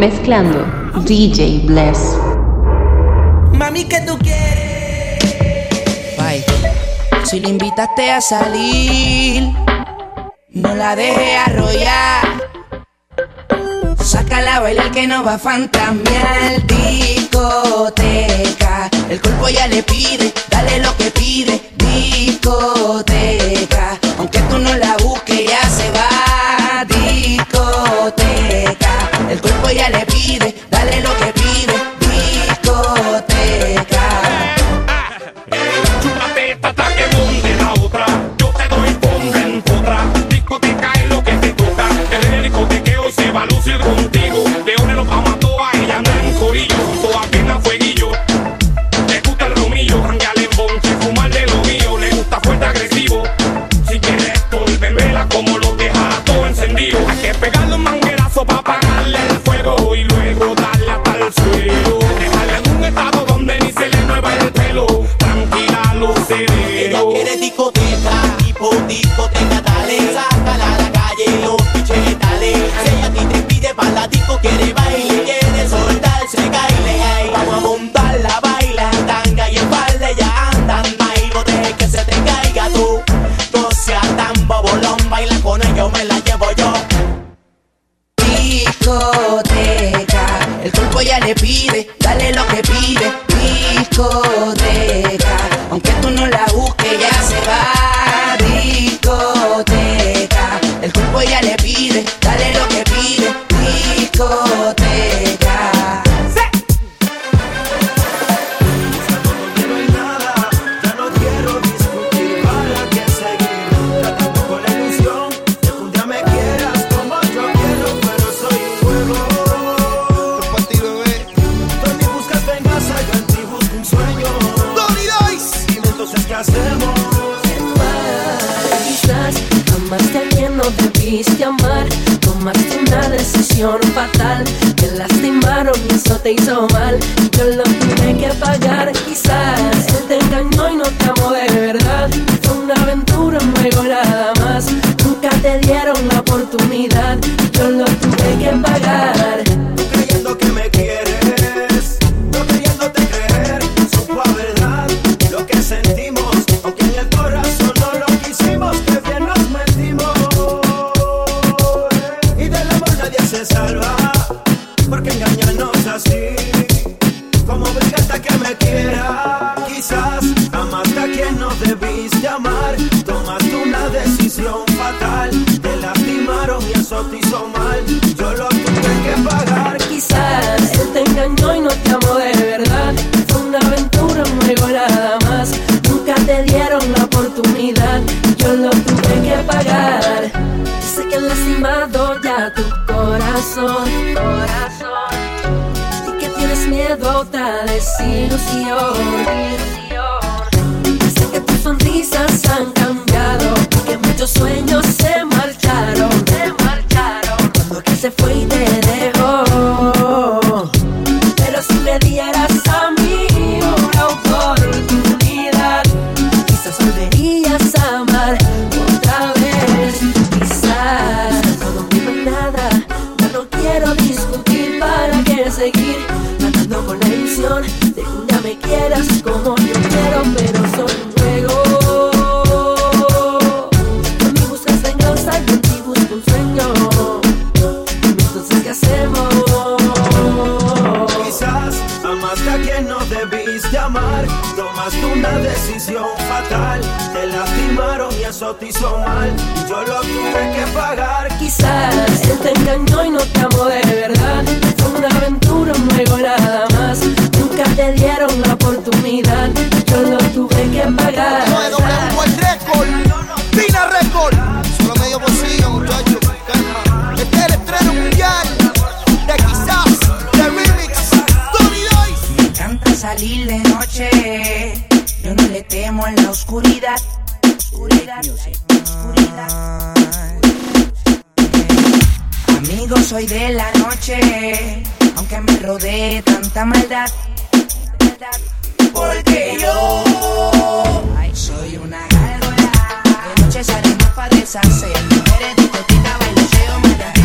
Mezclando DJ Bless. Mami, ¿qué tú quieres? Bye. Si le invitaste a salir, no la deje arrollar. Sácala a bailar que no va a fantamear. Discoteca, el cuerpo ya le pide, dale lo que pide. Discoteca, Ella quiere discoteca, tipo discoteca, Tomaste una decisión fatal. Te lastimaron y eso te hizo mal. Yo lo tuve que pagar. Quizás él te engañó y no te amó de verdad. Fue una aventura, un juego nada más. Nunca te dieron la oportunidad. Yo lo tuve que pagar. Creyendo que me quieres, mal. Yo lo tuve que pagar. Quizás él te engañó y no te amó de verdad. Fue una aventura, un juego nada más. Nunca te dieron la oportunidad. Yo lo tuve que pagar. Sé que han lastimado ya tu corazón. Y que tienes miedo a otra desilusión. Sé que tus sonrisas han cambiado. Que muchos sueños se marcharon. Se fue y te te hizo mal. Y yo lo tuve que pagar. Quizás él te engañó y no te amó de verdad. Fue una aventura, un juego nada más. Nunca te dieron la oportunidad. Yo lo tuve que pagar. No es doble uno el récord. Pina récord. Solo medio bolsillo, muchachos. Este es el estreno mundial. De quizás. De remix. Tony Dice. Me encanta salir de noche. Yo no le temo en la oscuridad. Oscuridad. Oscuridad. Amigo, soy de la noche. Aunque me rodee tanta maldad. Porque yo soy una gárgola. De noche salimos pa' deshacer. Mujeres, discoteca, bailoteo, mariajeo,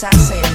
deshace.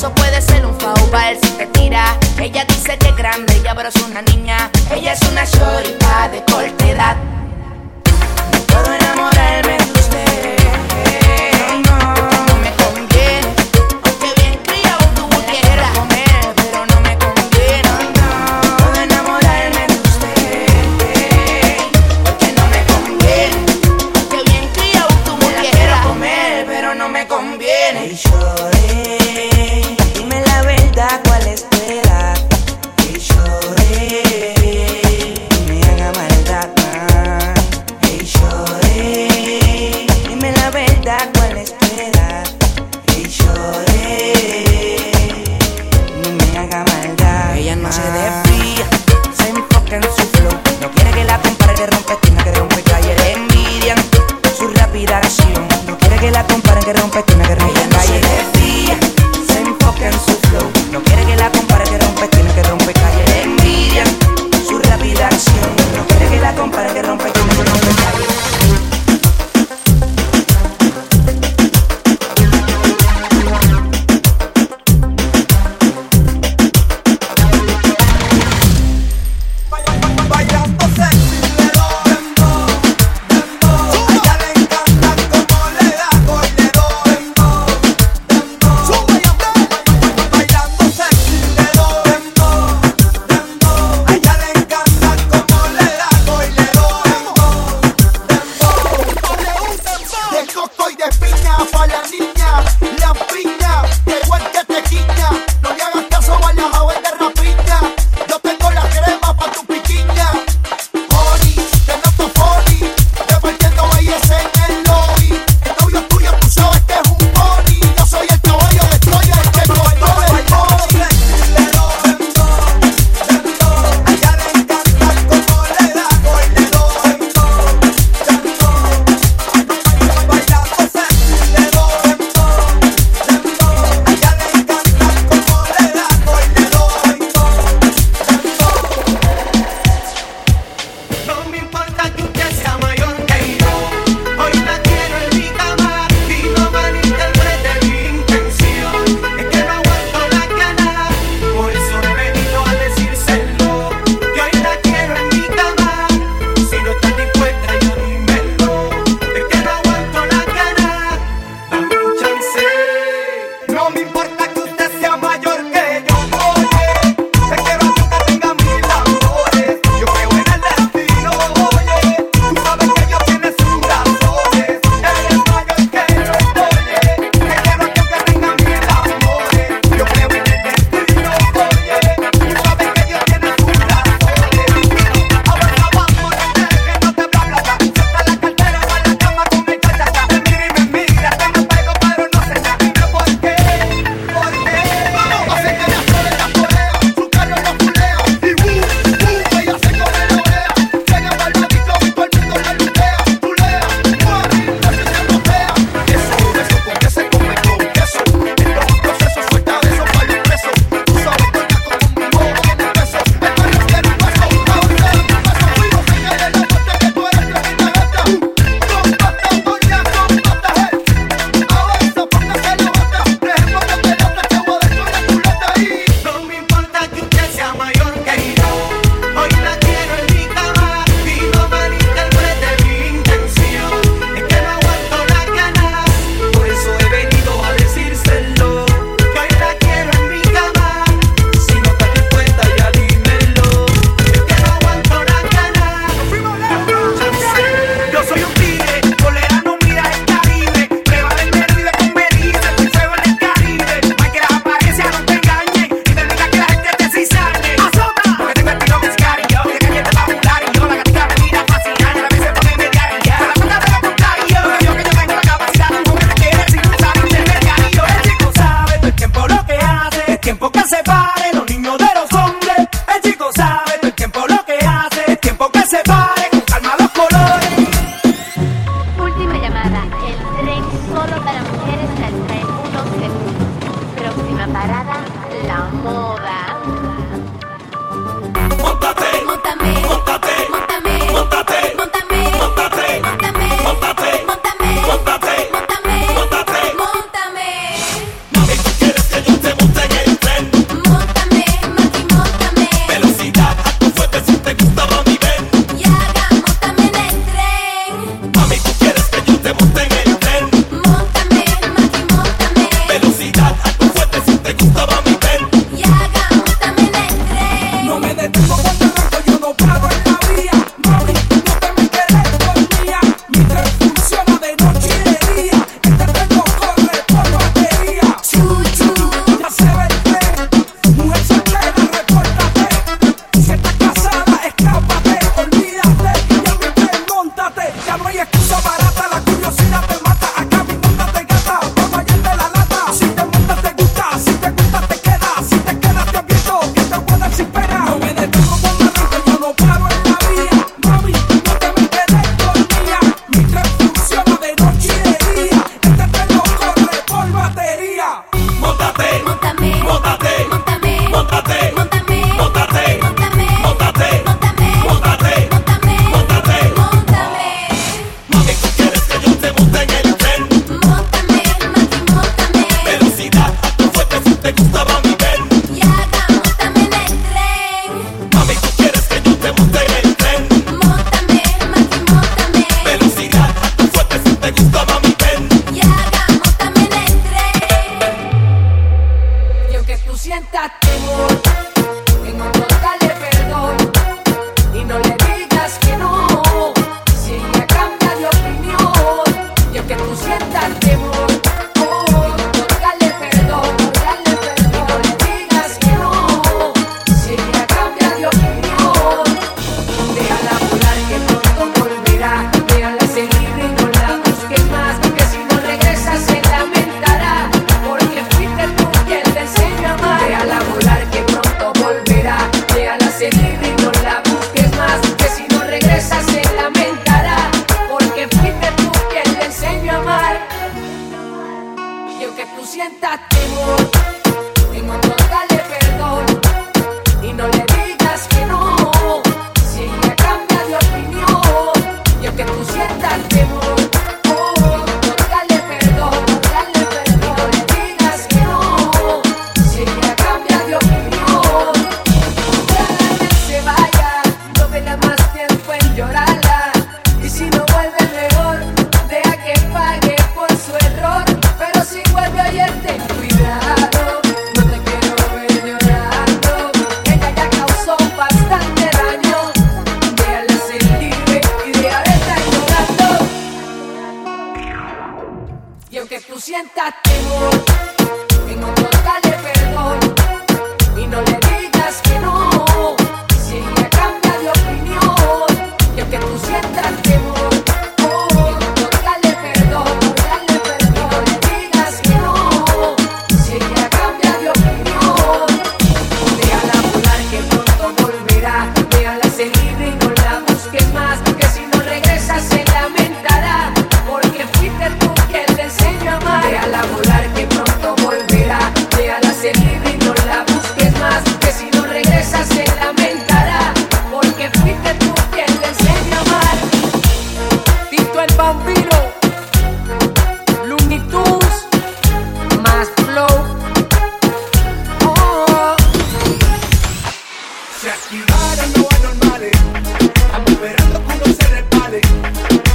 eso puede ser un fao para él si te tira. Ella dice que es grande, ella pero es una niña. Ella es una chorita de corta edad.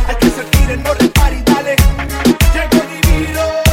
Al que se tire no repare y dale. Llegó divino.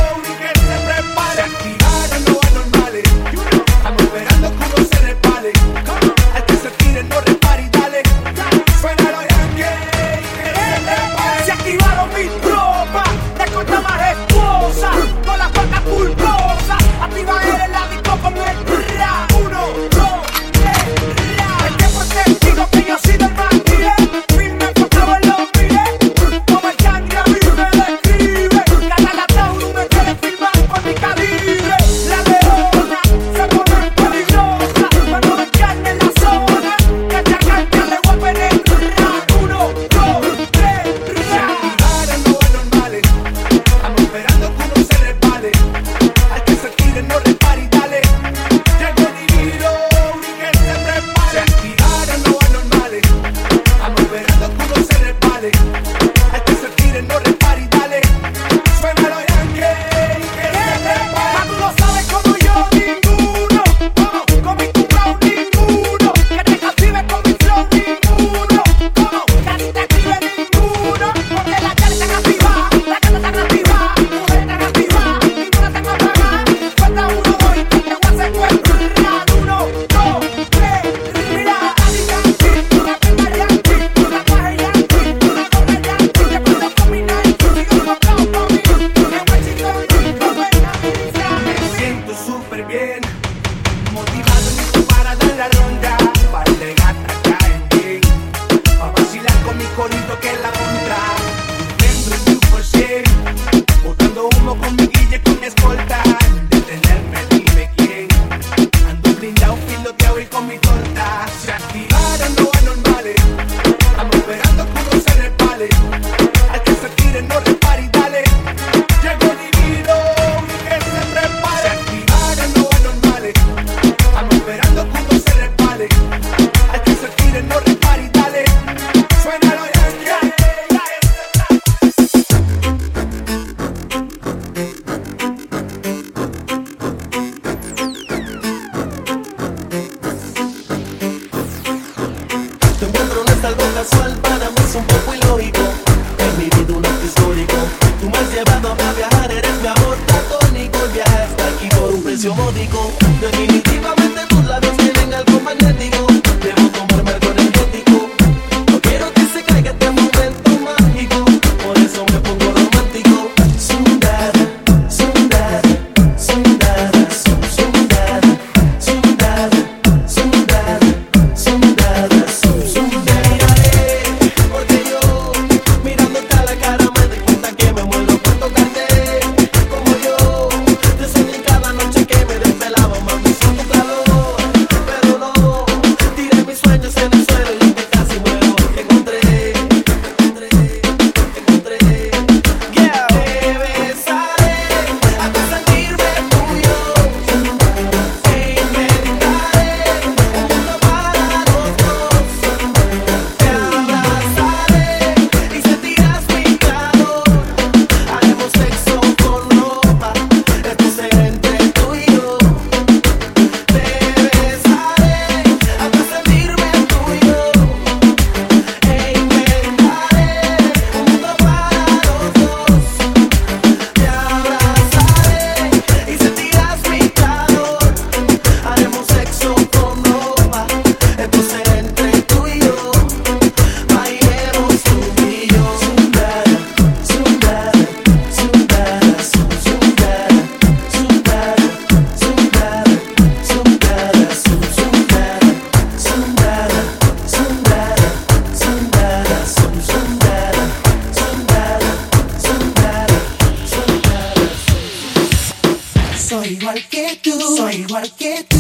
Soy igual que tú,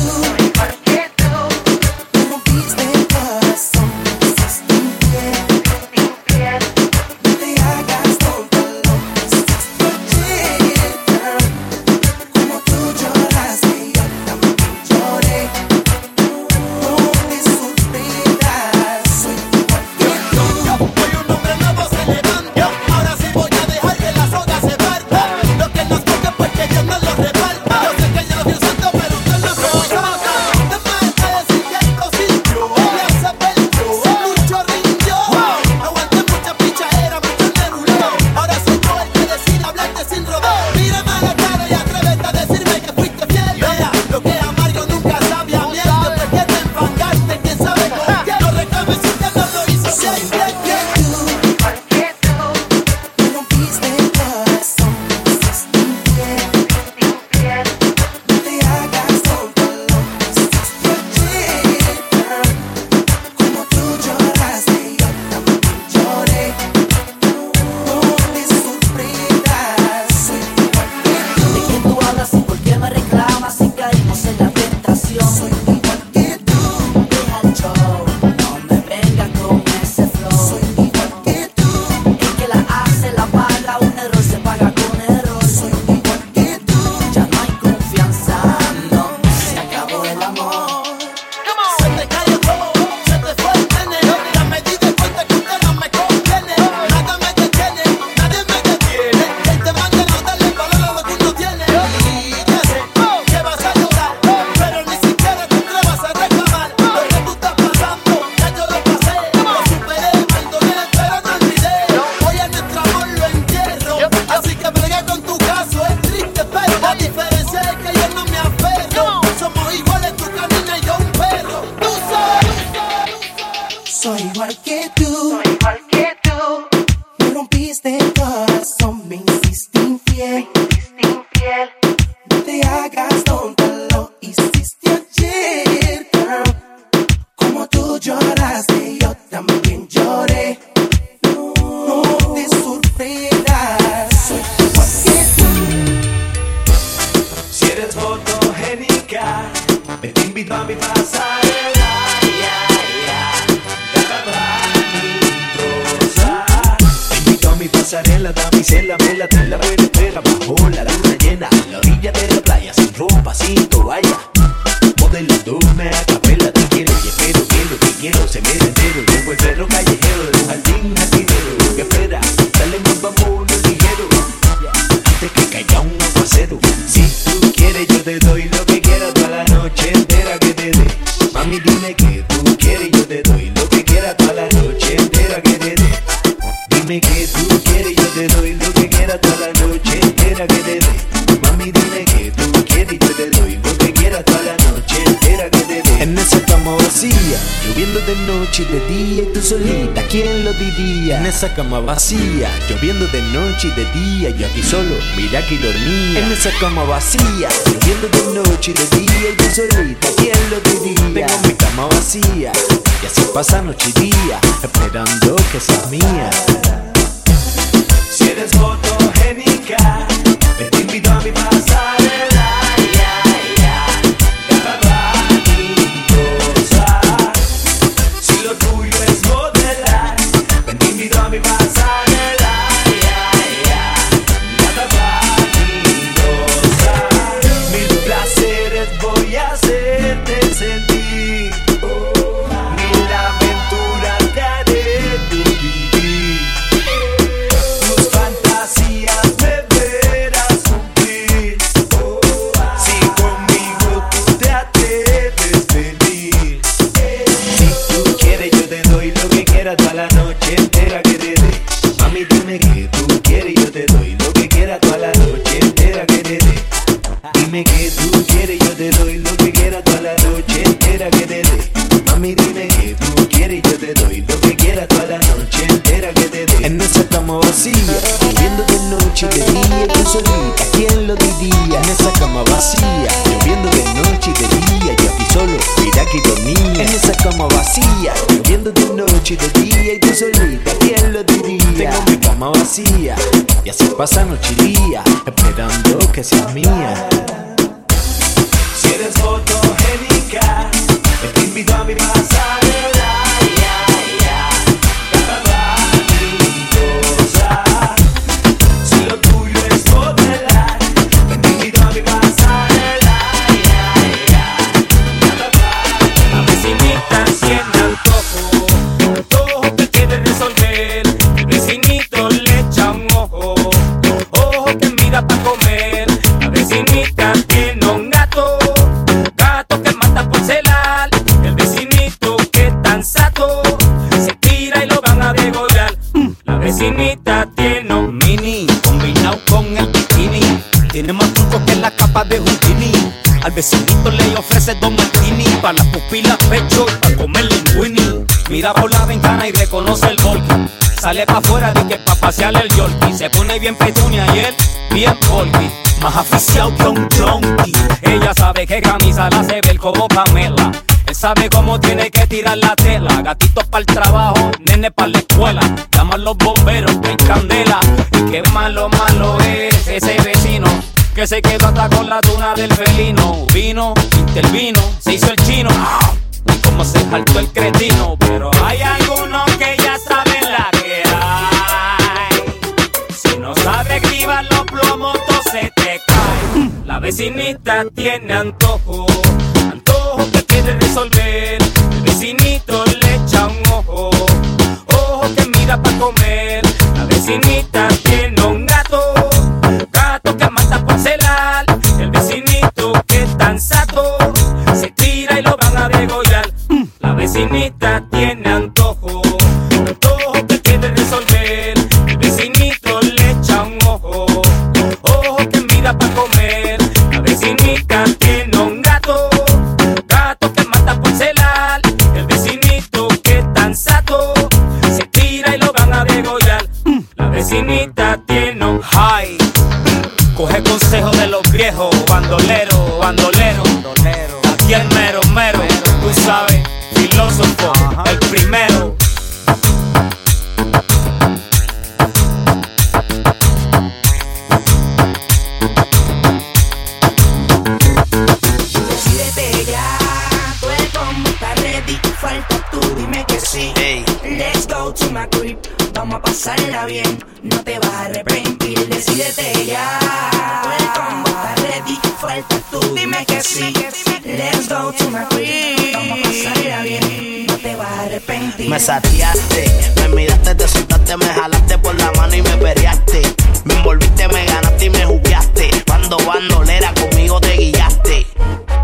te hagas tonta, lo hiciste de noche y de día y tú solita, ¿quién lo diría? En esa cama vacía, lloviendo de noche y de día, yo aquí solo, mira que dormía. En esa cama vacía, lloviendo de noche y de día y tú solita, ¿quién lo diría? Tengo mi cama vacía y así pasa noche y día, esperando que seas mía. Si eres fotogénica, me te invito a mi pasarela. Dime que tú quieres yo te doy lo que quieras toda la noche entera que te dé. Mami dime que tú quieres yo te doy lo que quieras toda la noche entera que te dé. En esa cama vacía, lloviendo de noche y de día y tú solita, ¿quién lo diría? En esa cama vacía, lloviendo de noche y de día, yo aquí solo, mira que dormía. En esa cama vacía, lloviendo de noche y de día y solita, ¿quién lo diría? Tengo mi cama vacía y así pasa noche y día, esperando que seas mía. Ofrece dos martini para las pupilas pecho y para comer linguini. Mira por la ventana y reconoce el volky. Sale pa' afuera de que pa' pasearle el yorkie. Se pone bien petunia y él bien volky. Más aficiado que un junkie. Ella sabe que camisa la se ve como Pamela. Él sabe cómo tiene que tirar la tela. Gatitos para el trabajo, nene para la escuela. Llaman los bomberos, que candela. Y qué malo, malo es ese vecino. Que se quedó hasta con la tuna del felino. Vino, intervino, se hizo el chino. Y como se saltó el cretino. Pero hay algunos que ya saben la que hay. Si no sabe activar los plomos, todo se te cae. La vecinita tiene antojo, antojo que quiere resolver. El vecinito le echa un ojo, ojo que mira pa' comer. La vecinita Let's go to my crib, vamos a pasarla bien, no te vas a arrepentir. Me sateaste, me miraste, te soltaste, me jalaste por la mano y me peleaste. Me envolviste, me ganaste y me jugaste. Cuando bandolera conmigo te guiaste.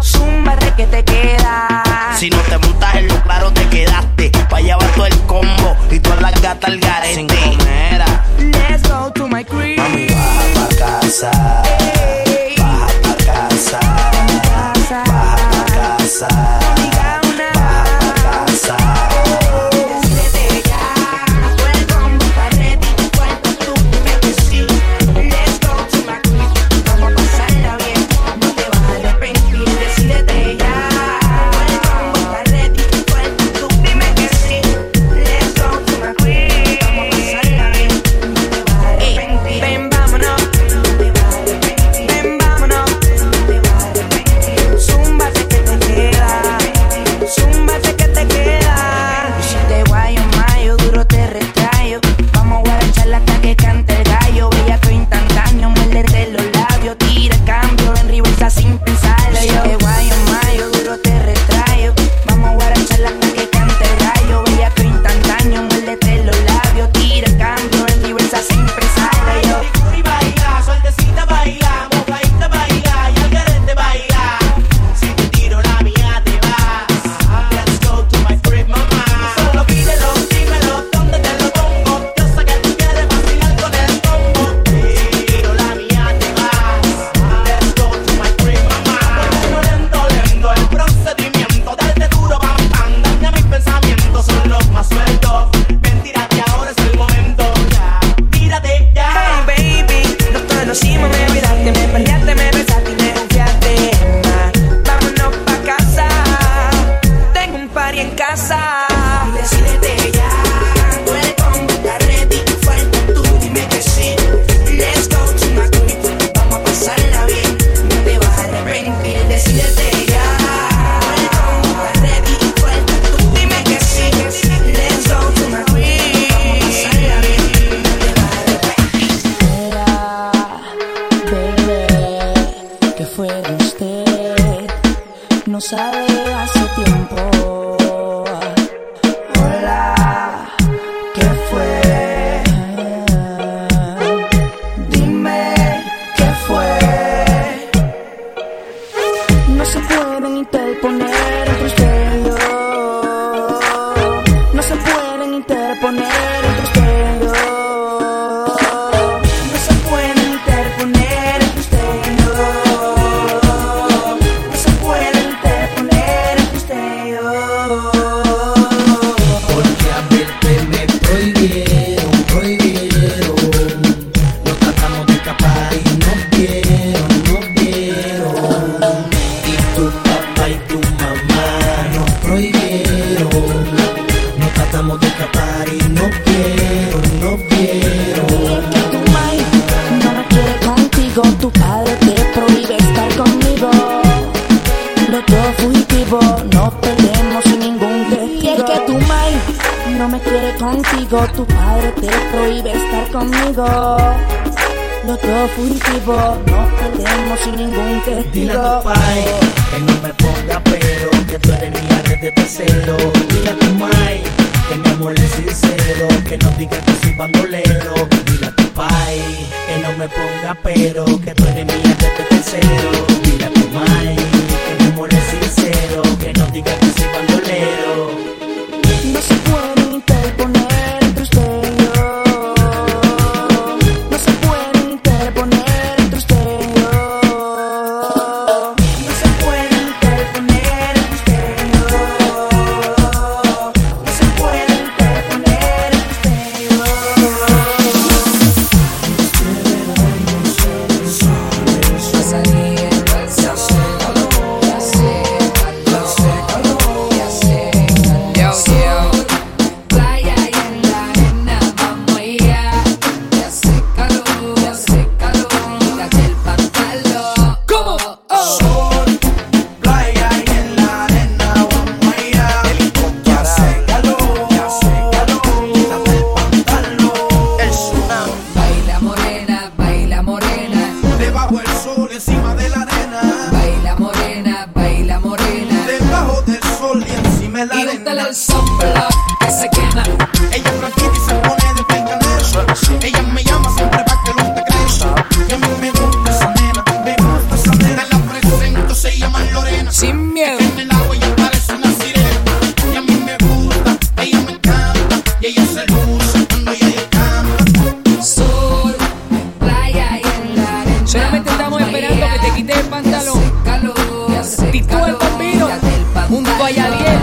Zumba de que te queda. Si no te montas en lo claro te quedaste. Pa' llevar todo el combo y todas las gatas al garete. Sin comera. Let's go to my crib. Mami, baja pa' casa. Baja pa' casa. Casa. Baja pa' no perdemos sin ningún testigo. vaya bien.